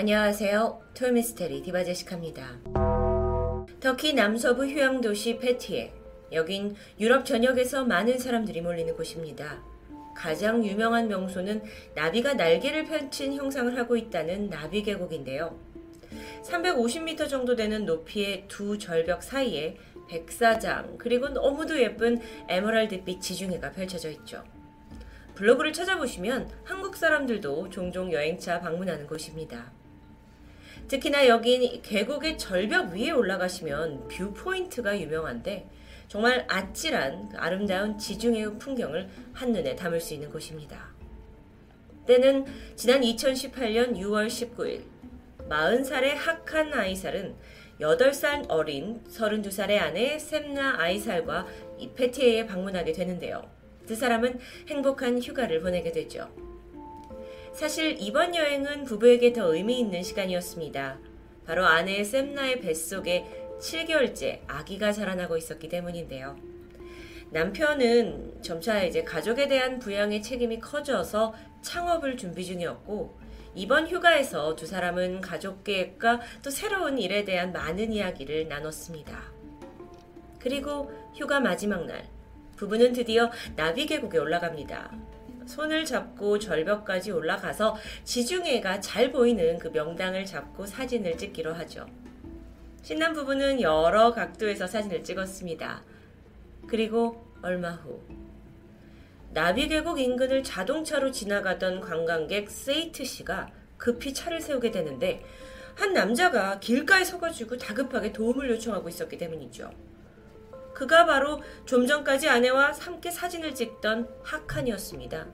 안녕하세요. 토요미스테리 디바제시카입니다. 터키 남서부 휴양 도시 페티에 여긴 유럽 전역에서 많은 사람들이 몰리는 곳입니다. 가장 유명한 명소는 나비가 날개를 펼친 형상을 하고 있다는 나비 계곡인데요. 350m 정도 되는 높이의 두 절벽 사이에 백사장 그리고 너무도 예쁜 에메랄드빛 지중해가 펼쳐져 있죠. 블로그를 찾아보시면 한국 사람들도 종종 여행차 방문하는 곳입니다. 특히나 여긴 계곡의 절벽 위에 올라가시면 view point가 유명한데 정말 아찔한 아름다운 지중해의 풍경을 한눈에 담을 수 있는 곳입니다. 때는 지난 2018년 6월 19일 40살의 하칸 아이살은 8살 어린 32살의 아내 샘나 아이살과 이 페티에에 방문하게 되는데요. 두 사람은 행복한 휴가를 보내게 되죠. 사실 이번 여행은 부부에게 더 의미 있는 시간이었습니다. 바로 아내 샘나의 뱃속에 7개월째 아기가 자라나고 있었기 때문인데요. 남편은 점차 이제 가족에 대한 부양의 책임이 커져서 창업을 준비 중이었고 이번 휴가에서 두 사람은 가족 계획과 또 새로운 일에 대한 많은 이야기를 나눴습니다. 그리고 휴가 마지막 날 부부는 드디어 나비 계곡에 올라갑니다. 손을 잡고 절벽까지 올라가서 지중해가 잘 보이는 그 명당을 잡고 사진을 찍기로 하죠. 신남 부부는 여러 각도에서 사진을 찍었습니다. 그리고 얼마 후 나비 계곡 인근을 자동차로 지나가던 관광객 세이트 씨가 급히 차를 세우게 되는데 한 남자가 길가에 서가지고 다급하게 도움을 요청하고 있었기 때문이죠. 그가 바로 좀 전까지 아내와 함께 사진을 찍던 하칸이었습니다.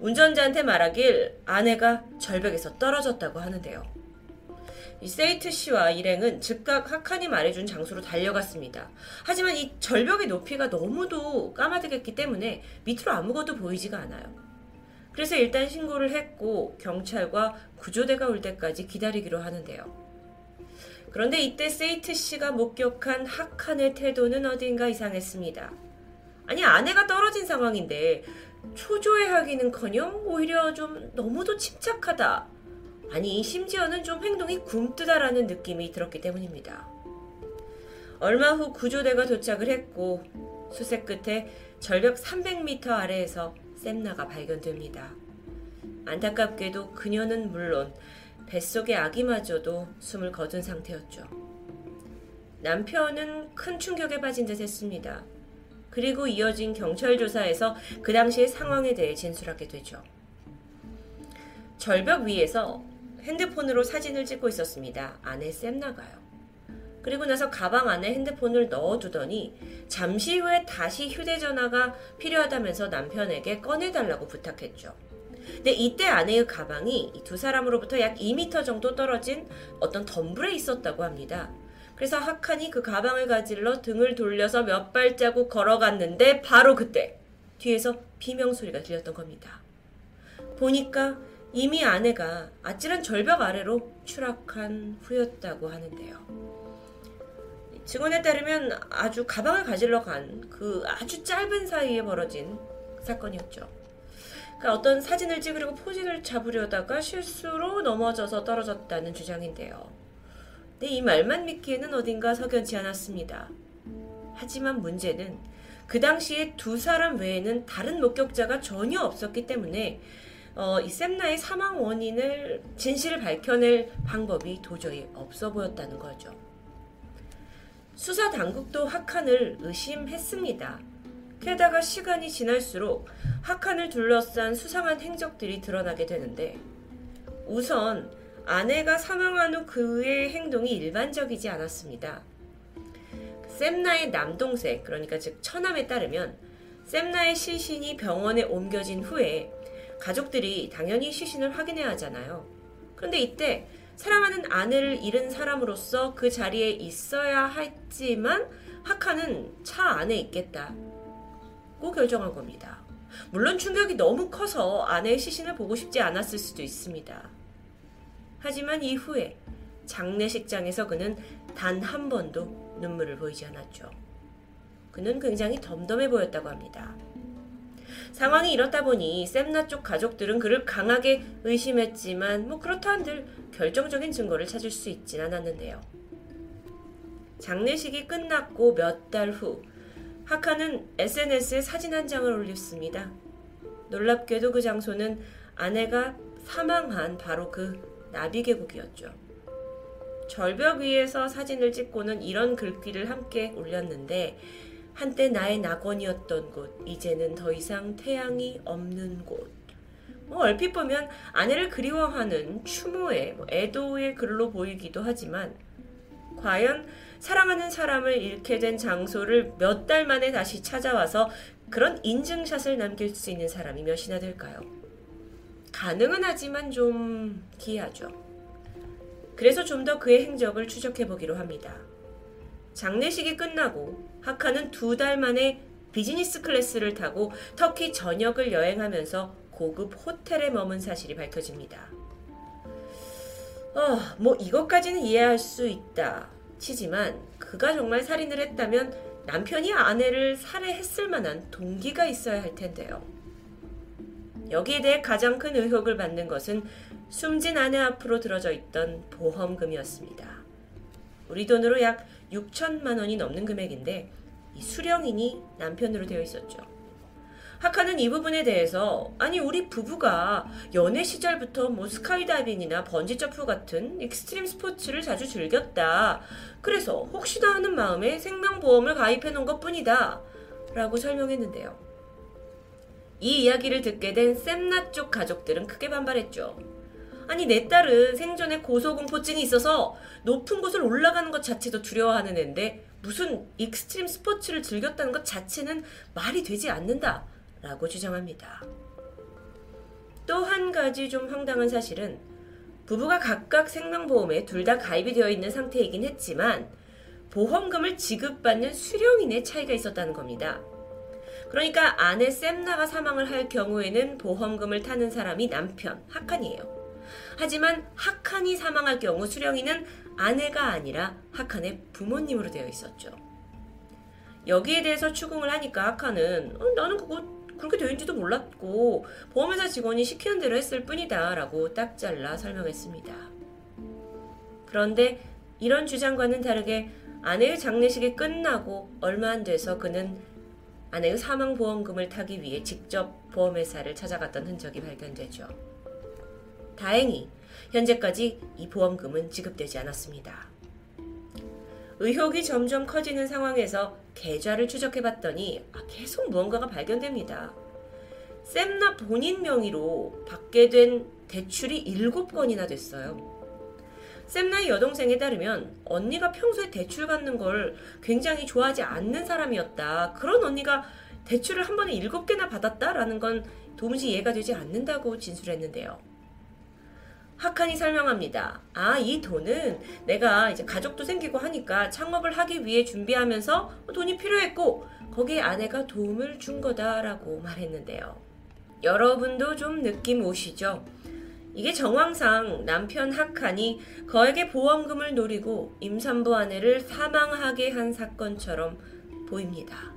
운전자한테 말하길 아내가 절벽에서 떨어졌다고 하는데요. 이 세이트 씨와 일행은 즉각 하칸이 말해준 장소로 달려갔습니다. 하지만 이 절벽의 높이가 너무도 까마득했기 때문에 밑으로 아무것도 보이지가 않아요. 그래서 일단 신고를 했고 경찰과 구조대가 올 때까지 기다리기로 하는데요. 그런데 이때 세이트 씨가 목격한 하칸의 태도는 어딘가 이상했습니다. 아니 아내가 떨어진 상황인데 초조해하기는커녕 오히려 좀 너무도 침착하다. 아니 심지어는 좀 행동이 굼뜨다라는 느낌이 들었기 때문입니다. 얼마 후 구조대가 도착을 했고 수색 끝에 절벽 300m 아래에서 샘나가 발견됩니다. 안타깝게도 그녀는 물론 뱃속의 아기마저도 숨을 거둔 상태였죠. 남편은 큰 충격에 빠진 듯 했습니다. 그리고 이어진 경찰 조사에서 그 당시의 상황에 대해 진술하게 되죠. 절벽 위에서 핸드폰으로 사진을 찍고 있었습니다. 아내 샘나가요. 그리고 나서 가방 안에 핸드폰을 넣어두더니 잠시 후에 다시 휴대전화가 필요하다면서 남편에게 꺼내달라고 부탁했죠. 근데 이때 아내의 가방이 두 사람으로부터 약 2m 정도 떨어진 어떤 덤불에 있었다고 합니다. 그래서 하칸이 그 가방을 가질러 등을 돌려서 몇 발자국 걸어갔는데 바로 그때 뒤에서 비명 소리가 들렸던 겁니다. 보니까 이미 아내가 아찔한 절벽 아래로 추락한 후였다고 하는데요. 증언에 따르면 아주 가방을 가질러 간 그 아주 짧은 사이에 벌어진 사건이었죠. 그러니까 어떤 사진을 찍으려고 포즈를 잡으려다가 실수로 넘어져서 떨어졌다는 주장인데요. 근데 이 말만 믿기에는 어딘가 석연치 않았습니다. 하지만 문제는 그 당시에 두 사람 외에는 다른 목격자가 전혀 없었기 때문에 어, 이 샘나의 사망 원인을 진실을 밝혀낼 방법이 도저히 없어 보였다는 거죠. 수사 당국도 하칸을 의심했습니다. 게다가 시간이 지날수록 하칸을 둘러싼 수상한 행적들이 드러나게 되는데 우선 아내가 사망한 후 그의 행동이 일반적이지 않았습니다. 샘나의 남동생, 그러니까 즉 처남에 따르면 샘나의 시신이 병원에 옮겨진 후에 가족들이 당연히 시신을 확인해야 하잖아요. 그런데 이때 사랑하는 아내를 잃은 사람으로서 그 자리에 있어야 했지만 하카는 차 안에 있겠다고 결정한 겁니다. 물론 충격이 너무 커서 아내의 시신을 보고 싶지 않았을 수도 있습니다. 하지만 이후에 장례식장에서 그는 단 한 번도 눈물을 보이지 않았죠. 그는 굉장히 덤덤해 보였다고 합니다. 상황이 이렇다 보니 샘나 쪽 가족들은 그를 강하게 의심했지만 뭐 그렇다 한들 결정적인 증거를 찾을 수 있진 않았는데요. 장례식이 끝났고 몇 달 후 하카는 SNS에 사진 한 장을 올렸습니다. 놀랍게도 그 장소는 아내가 사망한 바로 그 나비 계곡이었죠. 절벽 위에서 사진을 찍고는 이런 글귀를 함께 올렸는데 한때 나의 낙원이었던 곳, 이제는 더 이상 태양이 없는 곳. 뭐 얼핏 보면 아내를 그리워하는 추모의 뭐 애도의 글로 보이기도 하지만 과연 사랑하는 사람을 잃게 된 장소를 몇 달 만에 다시 찾아와서 그런 인증샷을 남길 수 있는 사람이 몇이나 될까요? 가능은 하지만 좀 기이하죠. 그래서 좀 더 그의 행적을 추적해 보기로 합니다. 장례식이 끝나고 하칸은 두 달 만에 비즈니스 클래스를 타고 터키 전역을 여행하면서 고급 호텔에 머문 사실이 밝혀집니다. 어, 뭐 이것까지는 이해할 수 있다 치지만 그가 정말 살인을 했다면 남편이 아내를 살해했을 만한 동기가 있어야 할 텐데요. 여기에 대해 가장 큰 의혹을 받는 것은 숨진 아내 앞으로 들어져 있던 보험금이었습니다. 우리 돈으로 약 6천만 원이 넘는 금액인데 이 수령인이 남편으로 되어 있었죠. 하칸은 이 부분에 대해서 아니 우리 부부가 연애 시절부터 뭐 스카이다이빙이나 번지 점프 같은 extreme 스포츠를 자주 즐겼다. 그래서 혹시나 하는 마음에 생명보험을 가입해 놓은 것뿐이다. 라고 설명했는데요. 이 이야기를 듣게 된 샘나 쪽 가족들은 크게 반발했죠. 아니 내 딸은 생전에 고소공포증이 있어서 높은 곳을 올라가는 것 자체도 두려워하는 애인데 무슨 extreme 스포츠를 즐겼다는 것 자체는 말이 되지 않는다 라고 주장합니다. 또 한 가지 좀 황당한 사실은 부부가 각각 생명보험에 둘 다 가입이 되어 있는 상태이긴 했지만 보험금을 지급받는 수령인의 차이가 있었다는 겁니다. 그러니까 아내 샘나가 사망을 할 경우에는 보험금을 타는 사람이 남편 하칸이에요. 하지만 하칸이 사망할 경우 수령이는 아내가 아니라 하칸의 부모님으로 되어 있었죠. 여기에 대해서 추궁을 하니까 하칸은 어, 나는 그거 그렇게 되는지도 몰랐고 보험회사 직원이 시키는 대로 했을 뿐이다 라고 딱 잘라 설명했습니다. 그런데 이런 주장과는 다르게 아내의 장례식이 끝나고 얼마 안 돼서 그는 아내의 사망보험금을 타기 위해 직접 보험회사를 찾아갔던 흔적이 발견되죠. 다행히 현재까지 이 보험금은 지급되지 않았습니다. 의혹이 점점 커지는 상황에서 계좌를 추적해 봤더니 아, 계속 무언가가 발견됩니다. 샘나 본인 명의로 받게 된 대출이 7건이나 됐어요. 샘나의 여동생에 따르면 언니가 평소에 대출 받는 걸 굉장히 좋아하지 않는 사람이었다. 그런 언니가 대출을 한 번에 7개나 받았다라는 건 도무지 이해가 되지 않는다고 진술했는데요. 하칸이 설명합니다. 아, 이 돈은 내가 이제 가족도 생기고 하니까 창업을 하기 위해 준비하면서 돈이 필요했고 거기에 아내가 도움을 준 거다라고 말했는데요. 여러분도 좀 느낌 오시죠? 이게 정황상 남편 하칸이 거액의 보험금을 노리고 임산부 아내를 사망하게 한 사건처럼 보입니다.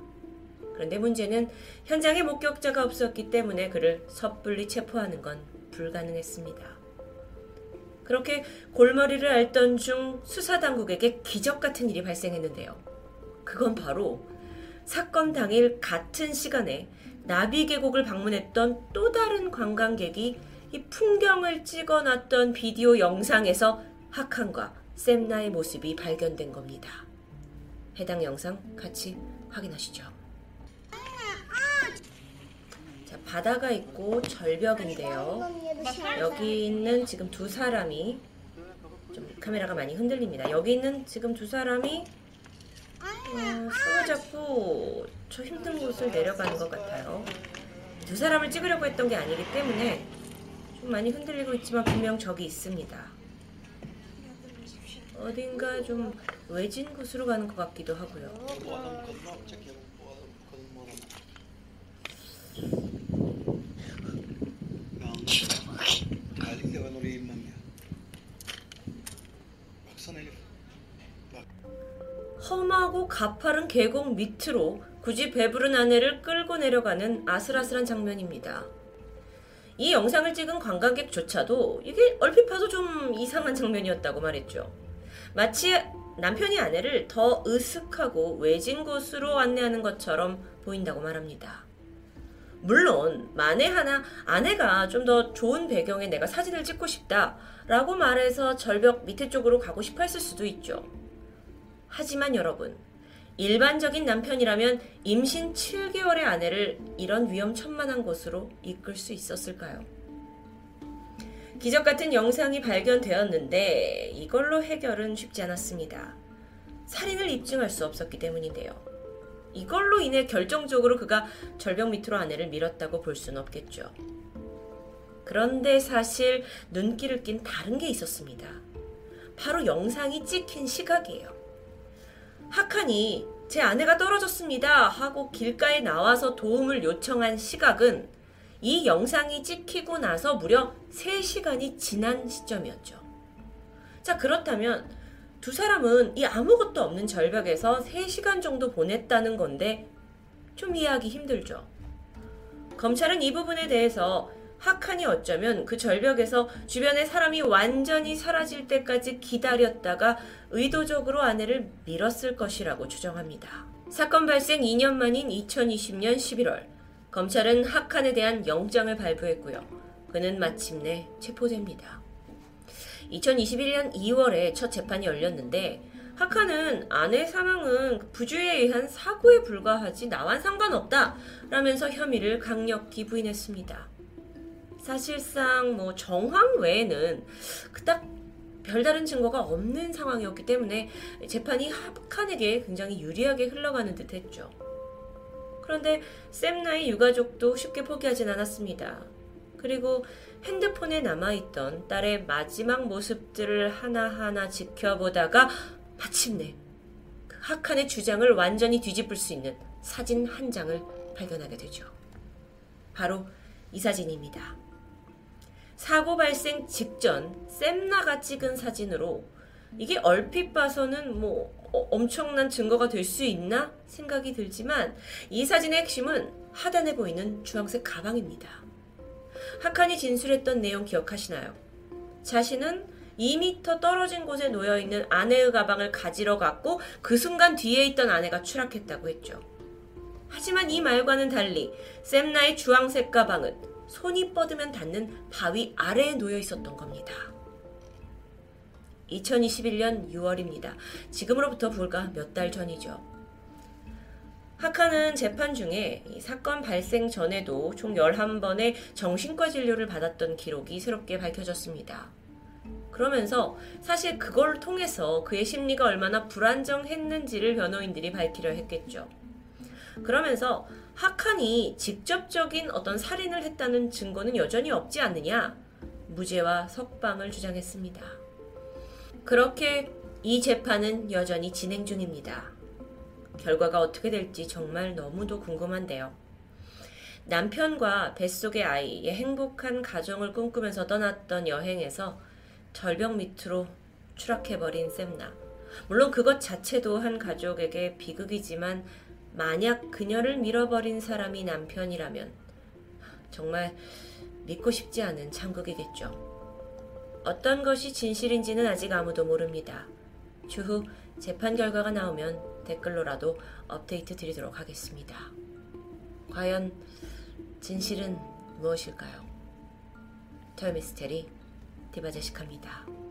그런데 문제는 현장에 목격자가 없었기 때문에 그를 섣불리 체포하는 건 불가능했습니다. 그렇게 골머리를 앓던 중 수사당국에게 기적 같은 일이 발생했는데요. 그건 바로 사건 당일 같은 시간에 나비 계곡을 방문했던 또 다른 관광객이 이 풍경을 찍어놨던 비디오 영상에서 하칸과 샘나의 모습이 발견된 겁니다. 해당 영상 같이 확인하시죠. 바다가 있고 절벽인데요. 여기 있는 지금 두 사람이 좀 카메라가 많이 흔들립니다. 여기 있는 지금 두 사람이 어, 손을 잡고 저 힘든 곳을 내려가는 것 같아요. 두 사람을 찍으려고 했던 게 아니기 때문에 좀 많이 흔들리고 있지만 분명 저기 있습니다. 어딘가 좀 외진 곳으로 가는 것 같기도 하고요. 가파른 계곡 밑으로 굳이 배부른 아내를 끌고 내려가는 아슬아슬한 장면입니다. 이 영상을 찍은 관광객조차도 이게 얼핏 봐도 좀 이상한 장면이었다고 말했죠. 마치 남편이 아내를 더 으슥하고 외진 곳으로 안내하는 것처럼 보인다고 말합니다. 물론 만에 하나 아내가 좀 더 좋은 배경에 내가 사진을 찍고 싶다라고 말해서 절벽 밑에 쪽으로 가고 싶어 했을 수도 있죠. 하지만 여러분, 일반적인 남편이라면 임신 7개월의 아내를 이런 위험천만한 곳으로 이끌 수 있었을까요? 기적 같은 영상이 발견되었는데 이걸로 해결은 쉽지 않았습니다. 살인을 입증할 수 없었기 때문인데요. 이걸로 인해 결정적으로 그가 절벽 밑으로 아내를 밀었다고 볼 수는 없겠죠. 그런데 사실 눈길을 낀 다른 게 있었습니다. 바로 영상이 찍힌 시각이에요. 하칸이 제 아내가 떨어졌습니다 하고 길가에 나와서 도움을 요청한 시각은 이 영상이 찍히고 나서 무려 3시간이 지난 시점이었죠. 자, 그렇다면 두 사람은 이 아무것도 없는 절벽에서 3시간 정도 보냈다는 건데 좀 이해하기 힘들죠. 검찰은 이 부분에 대해서 하칸이 어쩌면 그 절벽에서 주변에 사람이 완전히 사라질 때까지 기다렸다가 의도적으로 아내를 밀었을 것이라고 추정합니다. 사건 발생 2년 만인 2020년 11월, 검찰은 하칸에 대한 영장을 발부했고요. 그는 마침내 체포됩니다. 2021년 2월에 첫 재판이 열렸는데 하카는 아내 사망은 부주의에 의한 사고에 불과하지 나와 상관없다 라면서 혐의를 강력히 부인했습니다. 사실상 뭐 정황 외에는 그닥 별다른 증거가 없는 상황이었기 때문에 재판이 하칸에게 굉장히 유리하게 흘러가는 듯 했죠. 그런데 샘나의 유가족도 쉽게 포기하진 않았습니다. 그리고 핸드폰에 남아있던 딸의 마지막 모습들을 하나하나 지켜보다가 마침내 그 하칸의 주장을 완전히 뒤집을 수 있는 사진 한 장을 발견하게 되죠. 바로 이 사진입니다. 사고 발생 직전 샘나가 찍은 사진으로 이게 얼핏 봐서는 뭐 어, 엄청난 증거가 될 수 있나 생각이 들지만 이 사진의 핵심은 하단에 보이는 주황색 가방입니다. 하칸이 진술했던 내용 기억하시나요? 자신은 2미터 떨어진 곳에 놓여 있는 아내의 가방을 가지러 갔고 그 순간 뒤에 있던 아내가 추락했다고 했죠. 하지만 이 말과는 달리 샘나의 주황색 가방은 손이 뻗으면 닿는 바위 아래에 놓여 있었던 겁니다. 2021년 6월입니다. 지금으로부터 불과 몇 달 전이죠. 하카는 재판 중에 사건 발생 전에도 총 11번의 정신과 진료를 받았던 기록이 새롭게 밝혀졌습니다. 그러면서 사실 그걸 통해서 그의 심리가 얼마나 불안정했는지를 변호인들이 밝히려 했겠죠. 그러면서 하칸이 직접적인 어떤 살인을 했다는 증거는 여전히 없지 않느냐? 무죄와 석방을 주장했습니다. 그렇게 이 재판은 여전히 진행 중입니다. 결과가 어떻게 될지 정말 너무도 궁금한데요. 남편과 뱃속의 아이의 행복한 가정을 꿈꾸면서 떠났던 여행에서 절벽 밑으로 추락해버린 샘나. 물론 그것 자체도 한 가족에게 비극이지만 만약 그녀를 밀어버린 사람이 남편이라면 정말 믿고 싶지 않은 참극이겠죠. 어떤 것이 진실인지는 아직 아무도 모릅니다. 추후 재판 결과가 나오면 댓글로라도 업데이트 드리도록 하겠습니다. 과연 진실은 무엇일까요? 토요미스테리 디바제시카입니다.